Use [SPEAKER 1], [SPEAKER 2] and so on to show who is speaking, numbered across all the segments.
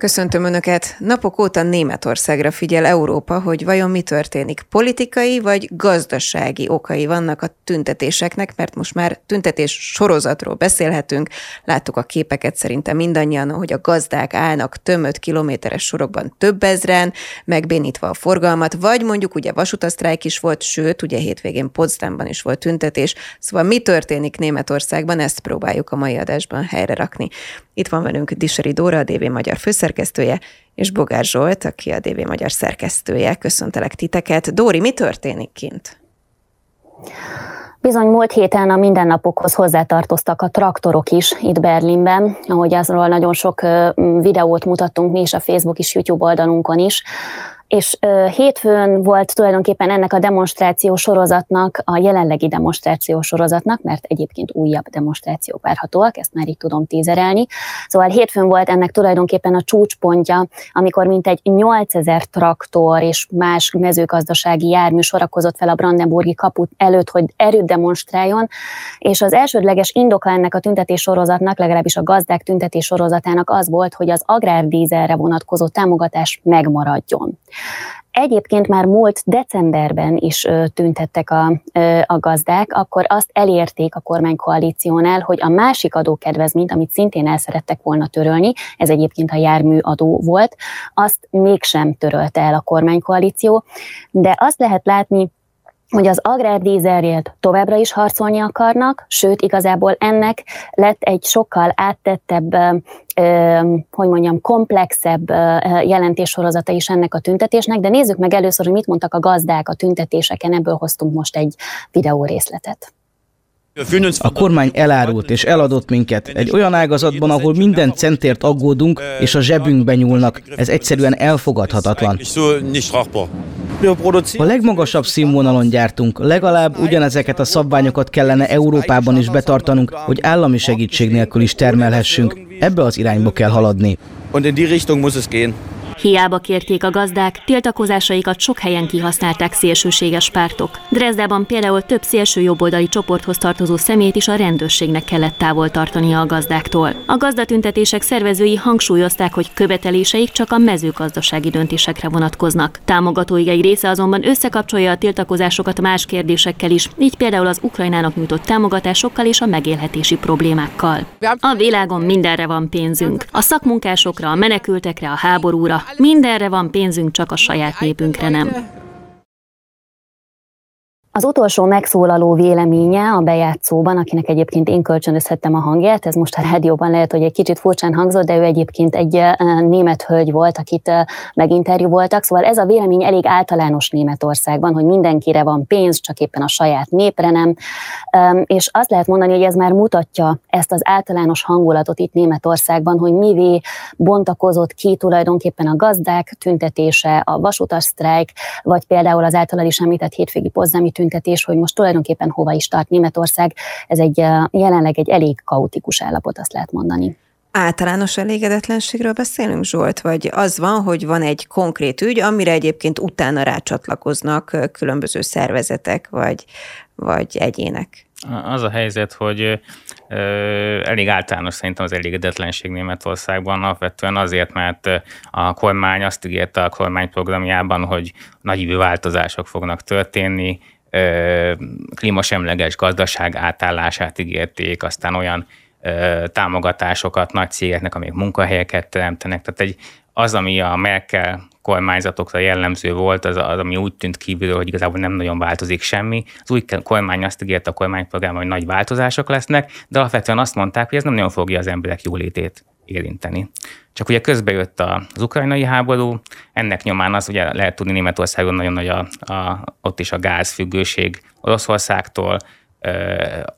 [SPEAKER 1] Köszöntöm Önöket! Napok óta Németországra figyel Európa, hogy vajon mi történik. Politikai vagy gazdasági okai vannak a tüntetéseknek, mert most már tüntetés sorozatról beszélhetünk. Láttuk a képeket szerintem mindannyian, hogy a gazdák állnak tömött kilométeres sorokban több ezren, megbénítva a forgalmat, vagy mondjuk ugye vasutasztrájk is volt, sőt, ugye hétvégén Potsdamban is volt tüntetés. Szóval mi történik Németországban, ezt próbáljuk a mai adásban helyre rakni. Itt van velünk Diseri Dóra, a DV Magyar főszerkesztője, és Bogár Zsolt, aki a DV Magyar szerkesztője. Köszöntelek titeket. Dóri, mi történik kint?
[SPEAKER 2] Bizony múlt héten a mindennapokhoz hozzátartoztak a traktorok is itt Berlinben, ahogy azról nagyon sok videót mutattunk mi is a Facebook és YouTube oldalunkon is és hétfőn volt tulajdonképpen ennek a demonstráció sorozatnak, a jelenlegi demonstráció sorozatnak, mert egyébként újabb demonstrációk várhatóak, ezt már így tudom tízerelni. Szóval hétfőn volt ennek tulajdonképpen a csúcspontja, amikor mintegy 8000 traktor és más mezőgazdasági jármű sorakozott fel a Brandenburgi kaput előtt, hogy erőt demonstráljon, és az elsődleges indoka ennek a tüntetés sorozatnak, legalábbis a gazdák tüntetés sorozatának az volt, hogy az agrárdízelre vonatkozó támogatás megmaradjon. Egyébként már múlt decemberben is tüntettek a, a gazdák, akkor azt elérték a kormánykoalíciónál, hogy a másik adókedvezményt, amit szintén el szerettek volna törölni, ez egyébként a járműadó volt, azt mégsem törölte el a kormánykoalíció, de azt lehet látni, hogy az agrárdízerért továbbra is harcolni akarnak, sőt, igazából ennek lett egy sokkal áttettebb, hogy mondjam, komplexebb jelentéssorozata is ennek a tüntetésnek, de nézzük meg először, hogy mit mondtak a gazdák a tüntetéseken, ebből hoztunk most egy videó részletet.
[SPEAKER 3] A kormány elárult és eladott minket egy olyan ágazatban, ahol minden centért aggódunk, és a zsebünkbe nyúlnak. Ez egyszerűen elfogadhatatlan. A legmagasabb színvonalon gyártunk, legalább ugyanezeket a szabványokat kellene Európában is betartanunk, hogy állami segítség nélkül is termelhessünk. Ebbe az irányba kell haladni. Und in die Richtung muss es gehen.
[SPEAKER 4] Hiába kérték a gazdák, tiltakozásaikat sok helyen kihasználták szélsőséges pártok. Dresdában például több szélső jobboldali csoporthoz tartozó szemét is a rendőrségnek kellett távol tartania a gazdáktól. A gazdatüntetések szervezői hangsúlyozták, hogy követeléseik csak a mezőgazdasági döntésekre vonatkoznak. Támogatói egy része azonban összekapcsolja a tiltakozásokat más kérdésekkel is, így például az Ukrajnának nyújtott támogatásokkal és a megélhetési problémákkal. A világon mindenre van pénzünk. A szakmunkásokra, a menekültekre, a háborúra, Mindenre van pénzünk, csak a saját népünkre nem.
[SPEAKER 2] Az utolsó megszólaló véleménye a bejátszóban, akinek egyébként én kölcsönözhettem a hangját, ez most a rádióban lehet, hogy egy kicsit furcsán hangzott, de ő egyébként egy német hölgy volt, akit meginterjú voltak, szóval ez a vélemény elég általános Németországban, hogy mindenkire van pénz, csak éppen a saját népre nem, és azt lehet mondani, hogy ez már mutatja ezt az általános hangulatot itt Németországban, hogy mivé bontakozott ki tulajdonképpen a gazdák tüntetése, a vasutas sztrájk, vagy például az általad is említett hétvégi pozdami tüntetés, hogy most tulajdonképpen hova is tart Németország, ez egy jelenleg egy elég kaotikus állapot, azt lehet mondani.
[SPEAKER 1] Általános elégedetlenségről beszélünk, Zsolt? Vagy az van, hogy van egy konkrét ügy, amire egyébként utána rácsatlakoznak különböző szervezetek vagy, vagy egyének?
[SPEAKER 5] Az a helyzet, hogy ö, elég általános szerintem az elégedetlenség Németországban, alapvetően azért, mert a kormány azt ígérte a kormányprogramjában, hogy nagyívű változások fognak történni, klímasemleges gazdaság átállását ígérték, aztán olyan támogatásokat nagy cégeknek, amik munkahelyeket teremtenek. Tehát egy, az, ami a Merkel kormányzatokra jellemző volt, az, az, ami úgy tűnt kívülről, hogy igazából nem nagyon változik semmi. Az új kormány azt ígérte a kormányprogram, hogy nagy változások lesznek, de alapvetően azt mondták, hogy ez nem nagyon fogja az emberek jólétét érinteni. Csak ugye közbe jött az ukrajnai háború, ennek nyomán az ugye lehet tudni Németországon nagyon nagy a, a, ott is a gázfüggőség Oroszországtól,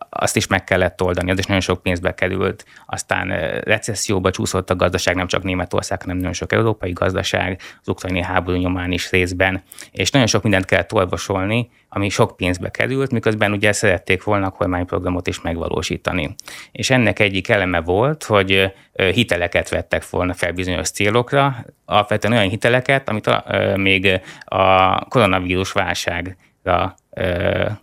[SPEAKER 5] azt is meg kellett oldani, az is nagyon sok pénzbe került. Aztán recesszióba csúszott a gazdaság, nem csak Németország, hanem nagyon sok európai gazdaság, az ukrajnai háború nyomán is részben, és nagyon sok mindent kellett olvasolni, ami sok pénzbe került, miközben ugye szerették volna a kormányprogramot is megvalósítani. És ennek egyik eleme volt, hogy hiteleket vettek volna fel bizonyos célokra, alapvetően olyan hiteleket, amit a, még a koronavírus válságra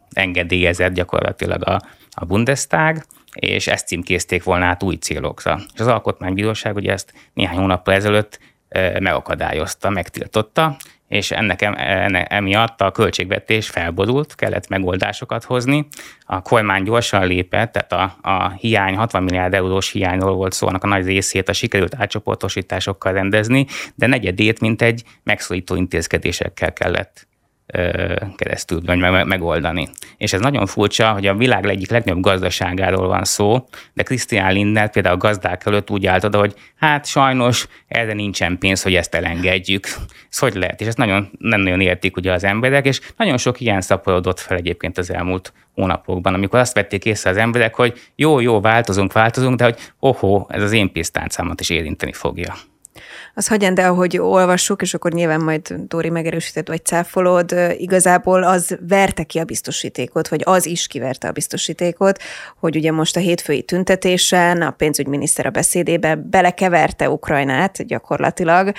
[SPEAKER 5] engedélyezett gyakorlatilag a, a Bundestag, és ezt címkézték volna át új célokra. És az Alkotmánybíróság ugye ezt néhány hónappal ezelőtt megakadályozta, megtiltotta, és ennek, ennek emiatt a költségvetés felborult, kellett megoldásokat hozni. A kormány gyorsan lépett, tehát a, a hiány, 60 milliárd eurós hiányról volt szó, annak a nagy részét a sikerült átcsoportosításokkal rendezni, de negyedét, mint egy megszólító intézkedésekkel kellett keresztül vagy megoldani. És ez nagyon furcsa, hogy a világ egyik legnagyobb gazdaságáról van szó, de Christian Lindner például a gazdák előtt úgy állt oda, hogy hát sajnos erre nincsen pénz, hogy ezt elengedjük. Ez hogy lehet? És ezt nagyon, nem nagyon értik ugye az emberek, és nagyon sok ilyen szaporodott fel egyébként az elmúlt hónapokban, amikor azt vették észre az emberek, hogy jó, jó, változunk, változunk, de hogy ohó, ez az én pénztáncámat is érinteni fogja
[SPEAKER 1] az hagyján, de ahogy olvassuk, és akkor nyilván majd Dóri megerősített, vagy cáfolod, igazából az verte ki a biztosítékot, vagy az is kiverte a biztosítékot, hogy ugye most a hétfői tüntetésen a pénzügyminiszter a beszédébe belekeverte Ukrajnát gyakorlatilag,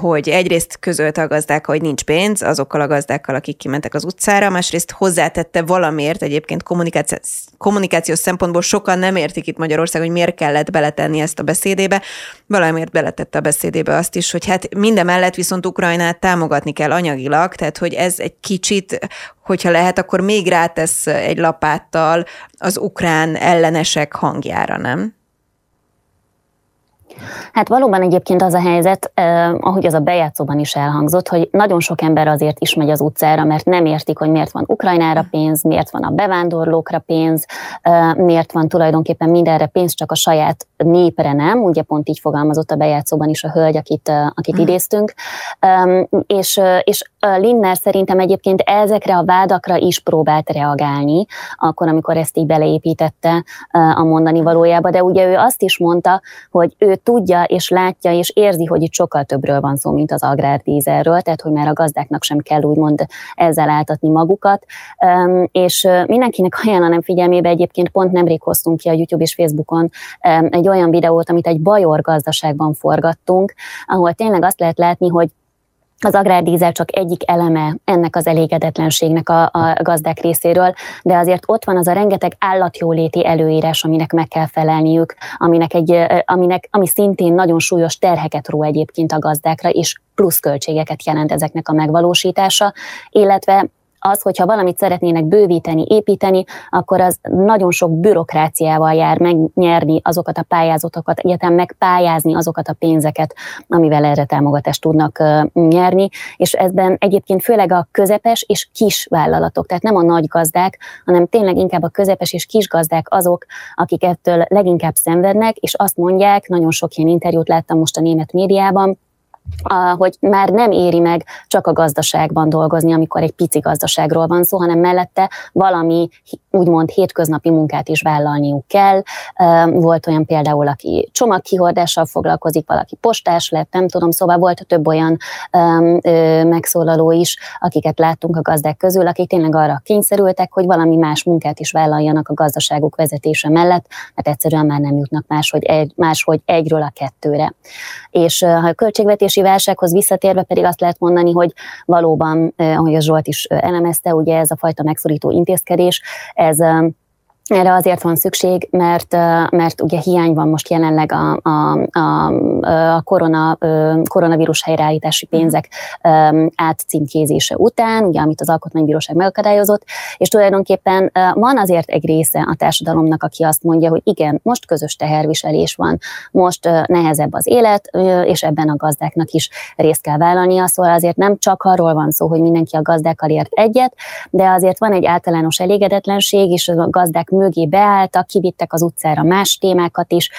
[SPEAKER 1] hogy egyrészt közölte a gazdák, hogy nincs pénz azokkal a gazdákkal, akik kimentek az utcára, másrészt hozzátette valamiért, egyébként kommunikációs, kommunikációs szempontból sokan nem értik itt Magyarország, hogy miért kellett beletenni ezt a beszédébe, valamiért beletette a beszédébe azt is, hogy hát minden mellett viszont Ukrajnát támogatni kell anyagilag, tehát hogy ez egy kicsit, hogyha lehet, akkor még rátesz egy lapáttal az ukrán ellenesek hangjára, nem?
[SPEAKER 2] Hát valóban egyébként az a helyzet, eh, ahogy az a bejátszóban is elhangzott, hogy nagyon sok ember azért is megy az utcára, mert nem értik, hogy miért van Ukrajnára pénz, miért van a bevándorlókra pénz, eh, miért van tulajdonképpen mindenre pénz, csak a saját népre nem, ugye pont így fogalmazott a bejátszóban is a hölgy, akit, akit mm. idéztünk, és, és Linner szerintem egyébként ezekre a vádakra is próbált reagálni, akkor, amikor ezt így beleépítette a mondani valójába, de ugye ő azt is mondta, hogy ő tudja és látja és érzi, hogy itt sokkal többről van szó, mint az agrárdízerről, tehát hogy már a gazdáknak sem kell úgymond ezzel áltatni magukat, és mindenkinek ajánlanám figyelmébe egyébként pont nemrég hoztunk ki a YouTube és Facebookon egy olyan videót, amit egy bajor gazdaságban forgattunk, ahol tényleg azt lehet látni, hogy az agrárdízel csak egyik eleme ennek az elégedetlenségnek a, a gazdák részéről, de azért ott van az a rengeteg állatjóléti előírás, aminek meg kell felelniük, aminek egy, aminek, ami szintén nagyon súlyos terheket ró egyébként a gazdákra, és plusz költségeket jelent ezeknek a megvalósítása, illetve az, hogyha valamit szeretnének bővíteni, építeni, akkor az nagyon sok bürokráciával jár megnyerni azokat a pályázatokat, egyetem megpályázni azokat a pénzeket, amivel erre támogatást tudnak nyerni, és ezben egyébként főleg a közepes és kis vállalatok, tehát nem a nagy gazdák, hanem tényleg inkább a közepes és kis gazdák azok, akik ettől leginkább szenvednek, és azt mondják, nagyon sok ilyen interjút láttam most a német médiában, hogy már nem éri meg csak a gazdaságban dolgozni, amikor egy pici gazdaságról van szó, hanem mellette valami úgymond hétköznapi munkát is vállalniuk kell. Volt olyan például, aki csomagkihordással foglalkozik, valaki postás lett, nem tudom, szóval volt több olyan megszólaló is, akiket láttunk a gazdák közül, akik tényleg arra kényszerültek, hogy valami más munkát is vállaljanak a gazdaságuk vezetése mellett, mert egyszerűen már nem jutnak máshogy, egy, máshogy egyről a kettőre. És ha a költségvetési óriási válsághoz visszatérve pedig azt lehet mondani, hogy valóban, eh, ahogy a Zsolt is eh, elemezte, ugye ez a fajta megszorító intézkedés, ez eh, erre azért van szükség, mert, mert ugye hiány van most jelenleg a, a, a, a korona, koronavírus helyreállítási pénzek átcímkézése után, ugye, amit az Alkotmánybíróság megakadályozott, és tulajdonképpen van azért egy része a társadalomnak, aki azt mondja, hogy igen, most közös teherviselés van, most nehezebb az élet, és ebben a gazdáknak is részt kell vállalnia, szóval azért nem csak arról van szó, hogy mindenki a gazdákkal ért egyet, de azért van egy általános elégedetlenség, és a gazdák mögé beálltak, kivittek az utcára más témákat is,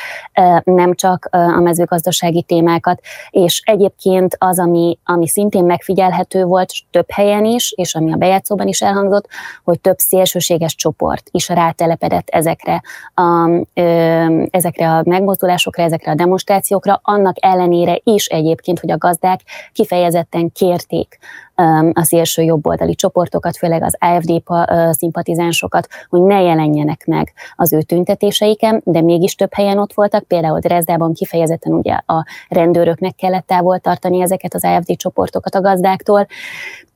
[SPEAKER 2] nem csak a mezőgazdasági témákat, és egyébként az, ami, ami szintén megfigyelhető volt több helyen is, és ami a bejátszóban is elhangzott, hogy több szélsőséges csoport is rátelepedett ezekre a, ezekre a megmozdulásokra, ezekre a demonstrációkra, annak ellenére is egyébként, hogy a gazdák kifejezetten kérték a szélső jobboldali csoportokat, főleg az AFD szimpatizánsokat, hogy ne jelenjenek meg az ő tüntetéseiken, de mégis több helyen ott voltak, például Dresdában kifejezetten ugye a rendőröknek kellett távol tartani ezeket az AFD csoportokat a gazdáktól,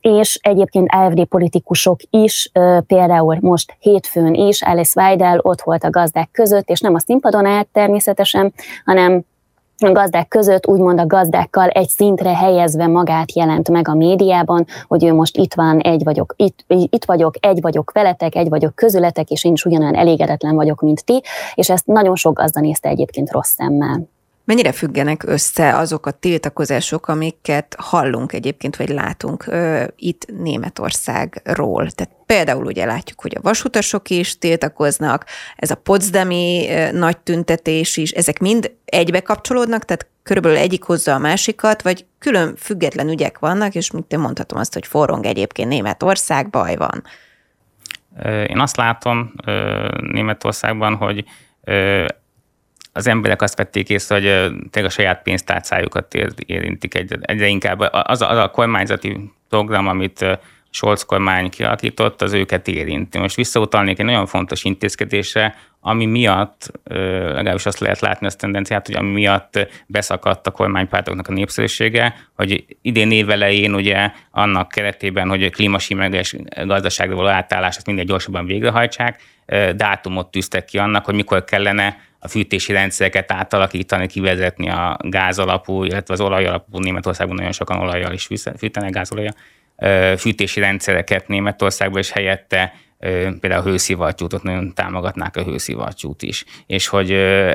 [SPEAKER 2] és egyébként AFD politikusok is, például most hétfőn is, Alice Weidel ott volt a gazdák között, és nem a színpadon állt természetesen, hanem a gazdák között, úgymond a gazdákkal egy szintre helyezve magát jelent meg a médiában, hogy ő most itt van, egy vagyok, itt, itt vagyok, egy vagyok veletek, egy vagyok közületek, és én is ugyanolyan elégedetlen vagyok, mint ti, és ezt nagyon sok gazda nézte egyébként rossz szemmel.
[SPEAKER 1] Mennyire függenek össze azok a tiltakozások, amiket hallunk egyébként, vagy látunk ö, itt Németországról? Tehát például ugye látjuk, hogy a vasutasok is tiltakoznak, ez a potsdami ö, nagy tüntetés is, ezek mind egybe kapcsolódnak, tehát körülbelül egyik hozza a másikat, vagy külön független ügyek vannak, és mint mondhatom azt, hogy forrong egyébként Németország, baj van.
[SPEAKER 5] Én azt látom Németországban, hogy az emberek azt vették észre, hogy tényleg a saját pénztárcájukat érintik egyre inkább. Az a, az a kormányzati program, amit Scholz kormány kialakított, az őket érinti. Most visszautalnék egy nagyon fontos intézkedésre, ami miatt, legalábbis azt lehet látni azt tendenciát, hogy ami miatt beszakadt a kormánypártoknak a népszerűsége, hogy idén évelején ugye annak keretében, hogy a klímasimleges gazdaságra való átállás azt minél gyorsabban végrehajtsák, dátumot tűztek ki annak, hogy mikor kellene a fűtési rendszereket átalakítani, kivezetni a gáz alapú, illetve az olaj alapú Németországban nagyon sokan olajjal is fűtenek gázolajjal, fűtési rendszereket Németországban, és helyette például a hőszivattyút, ott nagyon támogatnák a hőszivattyút is. És hogy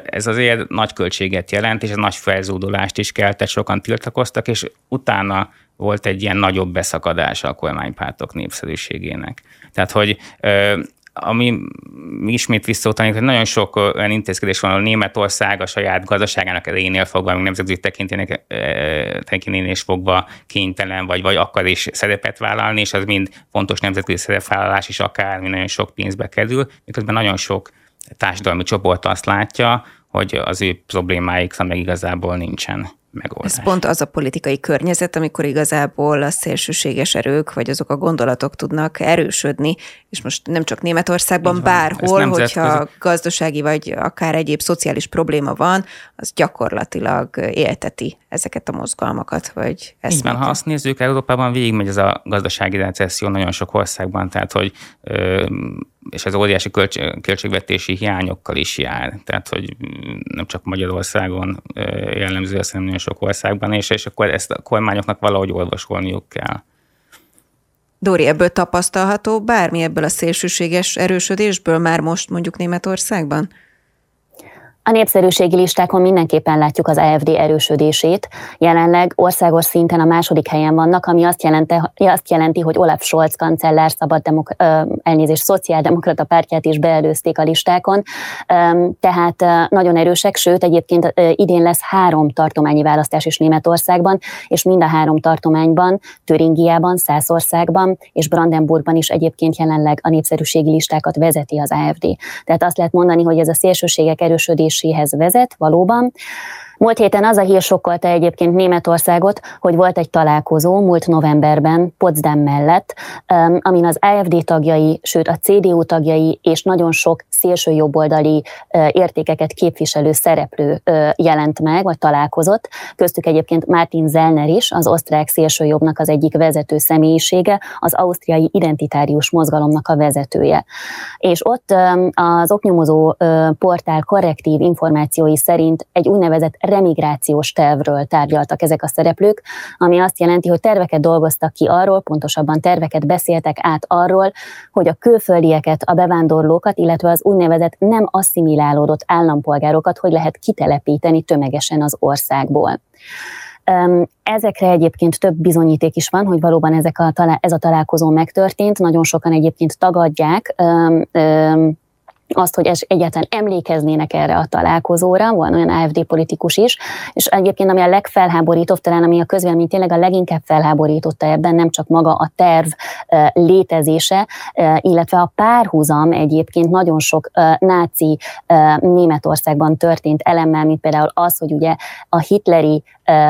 [SPEAKER 5] ez azért nagy költséget jelent, és ez nagy felzúdulást is keltett, sokan tiltakoztak, és utána volt egy ilyen nagyobb beszakadása a kormánypártok népszerűségének. Tehát, hogy ami ismét visszautalnék, hogy nagyon sok olyan intézkedés van, ahol Németország a saját gazdaságának elejénél fogva, még nemzetközi tekintének, tekinténél is fogva kénytelen, vagy, vagy akar is szerepet vállalni, és az mind fontos nemzetközi szerepvállalás is akár nagyon sok pénzbe kerül, miközben nagyon sok társadalmi csoport azt látja, hogy az ő problémáik meg igazából nincsen megoldás.
[SPEAKER 1] Ez pont az a politikai környezet, amikor igazából a szélsőséges erők, vagy azok a gondolatok tudnak erősödni, és most nem csak Németországban, bárhol, hogyha gazdasági vagy akár egyéb szociális probléma van, az gyakorlatilag élteti ezeket a mozgalmakat, vagy
[SPEAKER 5] ezt. Így van, ha azt nézzük, Európában végigmegy ez a gazdasági recesszió nagyon sok országban, tehát hogy és az óriási költségvetési hiányokkal is jár. Tehát, hogy nem csak Magyarországon jellemző, hanem nagyon sok országban, és, és akkor ezt a kormányoknak valahogy olvasolniuk kell.
[SPEAKER 1] Dóri, ebből tapasztalható bármi ebből a szélsőséges erősödésből már most mondjuk Németországban?
[SPEAKER 2] A népszerűségi listákon mindenképpen látjuk az AFD erősödését. Jelenleg országos szinten a második helyen vannak, ami azt jelenti, azt jelenti hogy Olaf Scholz kancellár szabad demok- elnézést, szociáldemokrata pártját is beelőzték a listákon. Tehát nagyon erősek, sőt egyébként idén lesz három tartományi választás is Németországban, és mind a három tartományban, Türingiában, Szászországban és Brandenburgban is egyébként jelenleg a népszerűségi listákat vezeti az AFD. Tehát azt lehet mondani, hogy ez a szélsőségek erősödés növekedéséhez vezet valóban, Múlt héten az a hír sokkolta egyébként Németországot, hogy volt egy találkozó múlt novemberben Potsdam mellett, amin az AFD tagjai, sőt a CDU tagjai és nagyon sok szélső jobboldali értékeket képviselő szereplő jelent meg, vagy találkozott. Köztük egyébként Martin Zellner is, az osztrák szélsőjobbnak az egyik vezető személyisége, az ausztriai identitárius mozgalomnak a vezetője. És ott az oknyomozó portál korrektív információi szerint egy úgynevezett remigrációs tervről tárgyaltak ezek a szereplők, ami azt jelenti, hogy terveket dolgoztak ki arról, pontosabban terveket beszéltek át arról, hogy a külföldieket, a bevándorlókat, illetve az úgynevezett nem asszimilálódott állampolgárokat hogy lehet kitelepíteni tömegesen az országból. Ezekre egyébként több bizonyíték is van, hogy valóban ezek a, ez a találkozó megtörtént. Nagyon sokan egyébként tagadják azt, hogy egyáltalán emlékeznének erre a találkozóra, van olyan AFD politikus is, és egyébként ami a legfelháborítóbb, talán ami a közvélemény tényleg a leginkább felháborította ebben, nem csak maga a terv létezése, illetve a párhuzam egyébként nagyon sok náci Németországban történt elemmel, mint például az, hogy ugye a hitleri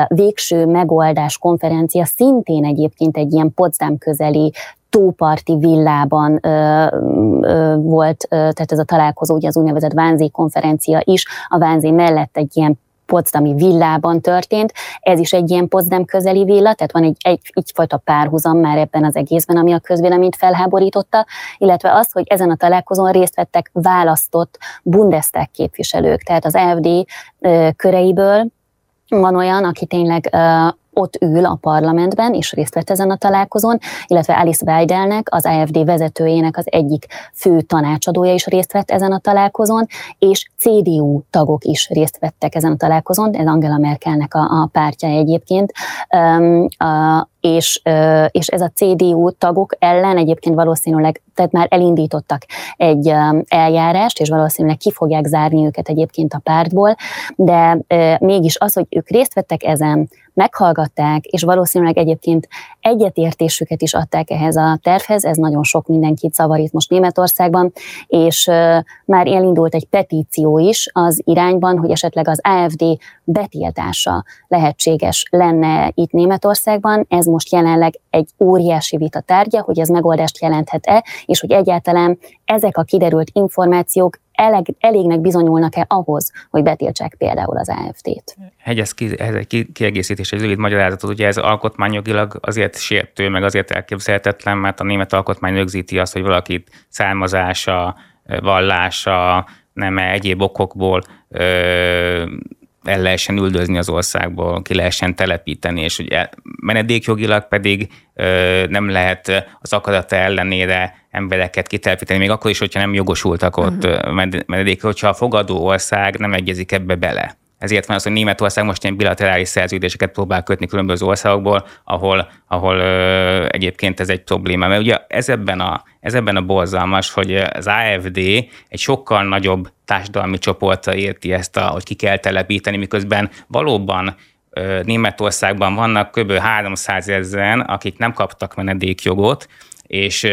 [SPEAKER 2] végső megoldás konferencia szintén egyébként egy ilyen Potsdam közeli tóparti villában ö, ö, volt, ö, tehát ez a találkozó, ugye az úgynevezett Vánzé konferencia is, a Vánzé mellett egy ilyen Potsdami villában történt. Ez is egy ilyen Potsdam közeli villa, tehát van egy, egy egyfajta párhuzam már ebben az egészben, ami a közvéleményt felháborította, illetve az, hogy ezen a találkozón részt vettek választott Bundestag képviselők, tehát az AFD köreiből van olyan, aki tényleg ott ül a parlamentben, és részt vett ezen a találkozón, illetve Alice Weidelnek, az AFD vezetőjének az egyik fő tanácsadója is részt vett ezen a találkozón, és CDU tagok is részt vettek ezen a találkozón, ez Angela Merkelnek a, a pártja egyébként, um, a, és, és ez a CDU tagok ellen egyébként valószínűleg, tehát már elindítottak egy eljárást, és valószínűleg ki fogják zárni őket egyébként a pártból, de mégis az, hogy ők részt vettek ezen, meghallgatták, és valószínűleg egyébként egyetértésüket is adták ehhez a tervhez, ez nagyon sok mindenkit zavarít most Németországban, és már elindult egy petíció is az irányban, hogy esetleg az AFD betiltása lehetséges lenne itt Németországban. Ez most jelenleg egy óriási vita tárgya, hogy ez megoldást jelenthet-e, és hogy egyáltalán ezek a kiderült információk eleg, elégnek bizonyulnak-e ahhoz, hogy betiltsák például az AFD-t?
[SPEAKER 5] Hegyez ki, ez egy kiegészítés, egy rövid magyarázatot, ugye ez alkotmányjogilag azért sértő, meg azért elképzelhetetlen, mert a német alkotmány rögzíti azt, hogy valakit származása, vallása, nem egyéb okokból ö, el lehessen üldözni az országból, ki lehessen telepíteni, és ugye menedékjogilag pedig ö, nem lehet az akadata ellenére embereket kitelepíteni, még akkor is, hogyha nem jogosultak ott uh-huh. menedékre, hogyha a fogadó ország nem egyezik ebbe bele. Ezért van az, hogy Németország most ilyen bilaterális szerződéseket próbál kötni különböző országokból, ahol, ahol ö, egyébként ez egy probléma. Mert ugye ez ebben, a, ez ebben a borzalmas, hogy az AFD egy sokkal nagyobb társadalmi csoportra érti ezt, a, hogy ki kell telepíteni, miközben valóban Németországban vannak kb. 300 ezeren, akik nem kaptak menedékjogot, és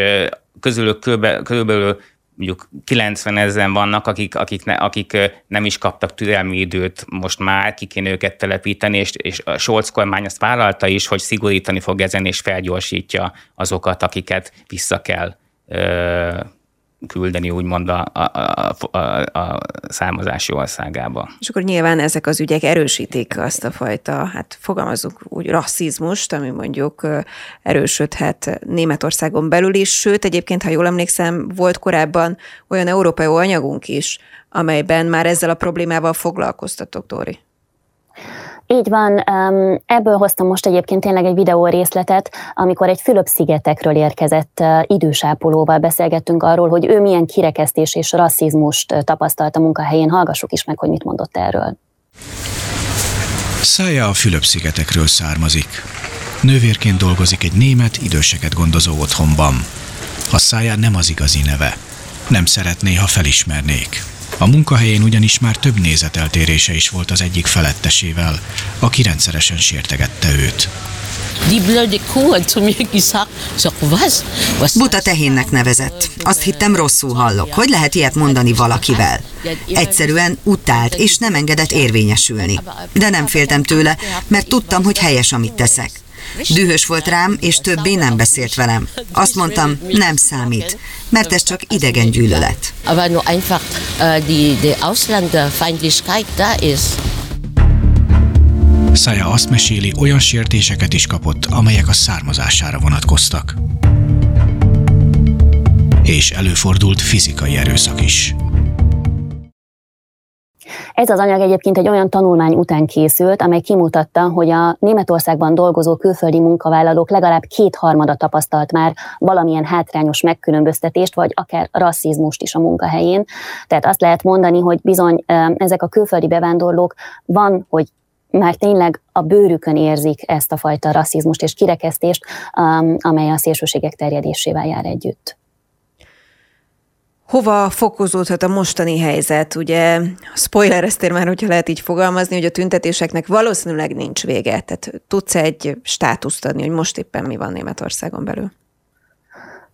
[SPEAKER 5] közülük körülbelül mondjuk 90 ezeren vannak, akik, akik, ne, akik nem is kaptak türelmi időt most már, ki kéne őket telepíteni, és, és a Scholz kormány azt vállalta is, hogy szigorítani fog ezen, és felgyorsítja azokat, akiket vissza kell ö, küldeni úgymond a, a, a, a, származási országába.
[SPEAKER 1] És akkor nyilván ezek az ügyek erősítik azt a fajta, hát fogalmazunk úgy, rasszizmust, ami mondjuk erősödhet Németországon belül is, sőt egyébként, ha jól emlékszem, volt korábban olyan európai anyagunk is, amelyben már ezzel a problémával foglalkoztatok, Dori.
[SPEAKER 2] Így van, ebből hoztam most egyébként tényleg egy videó részletet, amikor egy Fülöp-szigetekről érkezett idősápolóval beszélgettünk arról, hogy ő milyen kirekesztés és rasszizmust tapasztalt a munkahelyén. Hallgassuk is meg, hogy mit mondott erről.
[SPEAKER 6] Szája a Fülöp-szigetekről származik. Nővérként dolgozik egy német időseket gondozó otthonban. A szája nem az igazi neve. Nem szeretné, ha felismernék. A munkahelyén ugyanis már több nézeteltérése is volt az egyik felettesével, aki rendszeresen sértegette őt.
[SPEAKER 7] Buta tehénnek nevezett. Azt hittem rosszul hallok. Hogy lehet ilyet mondani valakivel? Egyszerűen utált, és nem engedett érvényesülni. De nem féltem tőle, mert tudtam, hogy helyes, amit teszek. Dühös volt rám, és többé nem beszélt velem. Azt mondtam, nem számít, mert ez csak idegen gyűlölet.
[SPEAKER 6] Szája azt meséli, olyan sértéseket is kapott, amelyek a származására vonatkoztak. És előfordult fizikai erőszak is.
[SPEAKER 2] Ez az anyag egyébként egy olyan tanulmány után készült, amely kimutatta, hogy a Németországban dolgozó külföldi munkavállalók legalább kétharmada tapasztalt már valamilyen hátrányos megkülönböztetést, vagy akár rasszizmust is a munkahelyén. Tehát azt lehet mondani, hogy bizony ezek a külföldi bevándorlók van, hogy már tényleg a bőrükön érzik ezt a fajta rasszizmust és kirekesztést, amely a szélsőségek terjedésével jár együtt.
[SPEAKER 1] Hova fokozódhat a mostani helyzet? Ugye spoilereztél már, hogyha lehet így fogalmazni, hogy a tüntetéseknek valószínűleg nincs vége. Tehát tudsz egy státuszt adni, hogy most éppen mi van Németországon belül?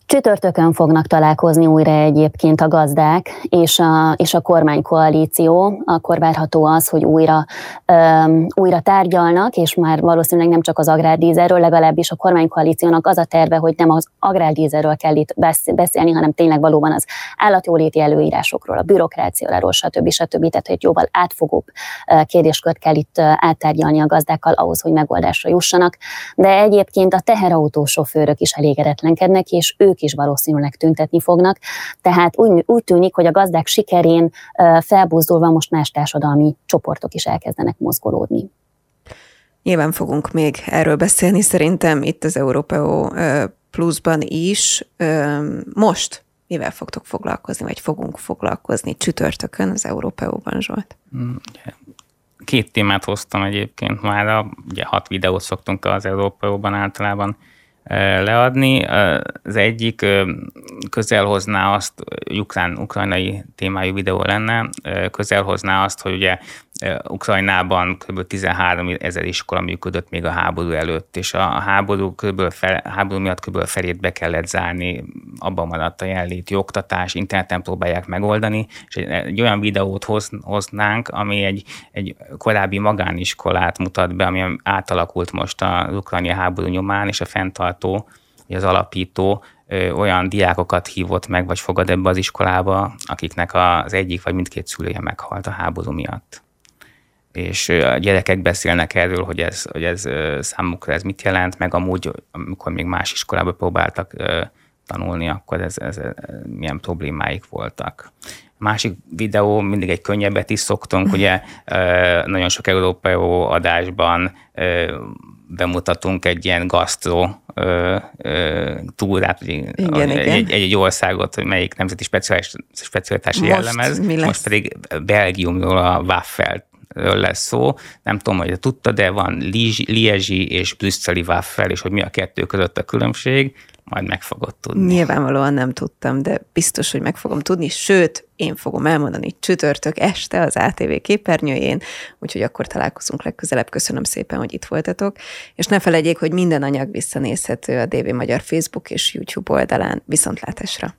[SPEAKER 2] Csütörtökön fognak találkozni újra egyébként a gazdák és a, és a kormánykoalíció. Akkor várható az, hogy újra, um, újra tárgyalnak, és már valószínűleg nem csak az agrárdízerről, legalábbis a kormánykoalíciónak az a terve, hogy nem az agrárdízerről kell itt beszélni, hanem tényleg valóban az állatjóléti előírásokról, a bürokráciáról, stb. stb. Tehát, hogy jóval átfogóbb kérdéskört kell itt áttárgyalni a gazdákkal ahhoz, hogy megoldásra jussanak. De egyébként a teherautós is elégedetlenkednek, és ők ők is valószínűleg tüntetni fognak. Tehát úgy, úgy tűnik, hogy a gazdák sikerén felbuzdulva most más társadalmi csoportok is elkezdenek mozgolódni.
[SPEAKER 1] Nyilván fogunk még erről beszélni, szerintem itt az Európa Plusban is. Most mivel fogtok foglalkozni, vagy fogunk foglalkozni csütörtökön az Európeóban, Zsolt? Mm,
[SPEAKER 5] két témát hoztam egyébként már, ugye hat videót szoktunk az Európeóban általában leadni. Az egyik közelhozná azt, ukrán, ukrajnai témájú videó lenne, közelhozná azt, hogy ugye Ukrajnában kb. 13 ezer iskola működött még a háború előtt, és a háború, kb. Fel, háború miatt kb. felét be kellett zárni, abban maradt a jelenléti oktatás, interneten próbálják megoldani, és egy, egy olyan videót hoz, hoznánk, ami egy, egy korábbi magániskolát mutat be, ami átalakult most a ukrajnai háború nyomán, és a fenntartó, az alapító olyan diákokat hívott meg, vagy fogad ebbe az iskolába, akiknek az egyik vagy mindkét szülője meghalt a háború miatt és a gyerekek beszélnek erről, hogy ez, hogy ez számukra ez mit jelent, meg amúgy, amikor még más iskolába próbáltak tanulni, akkor ez, ez, ez milyen problémáik voltak. A másik videó, mindig egy könnyebbet is szoktunk, ugye nagyon sok európai adásban bemutatunk egy ilyen gasztro túrát, igen, egy, igen. Egy, egy, országot, hogy melyik nemzeti specialitás jellemez. Most pedig Belgiumról a Waffelt lesz szó. Nem tudom, hogy tudta, de van liezsi és brüsszeli waffel, és hogy mi a kettő között a különbség, majd meg fogod tudni.
[SPEAKER 1] Nyilvánvalóan nem tudtam, de biztos, hogy meg fogom tudni, sőt, én fogom elmondani csütörtök este az ATV képernyőjén, úgyhogy akkor találkozunk legközelebb. Köszönöm szépen, hogy itt voltatok, és ne felejtjék, hogy minden anyag visszanézhető a DV Magyar Facebook és YouTube oldalán. Viszontlátásra!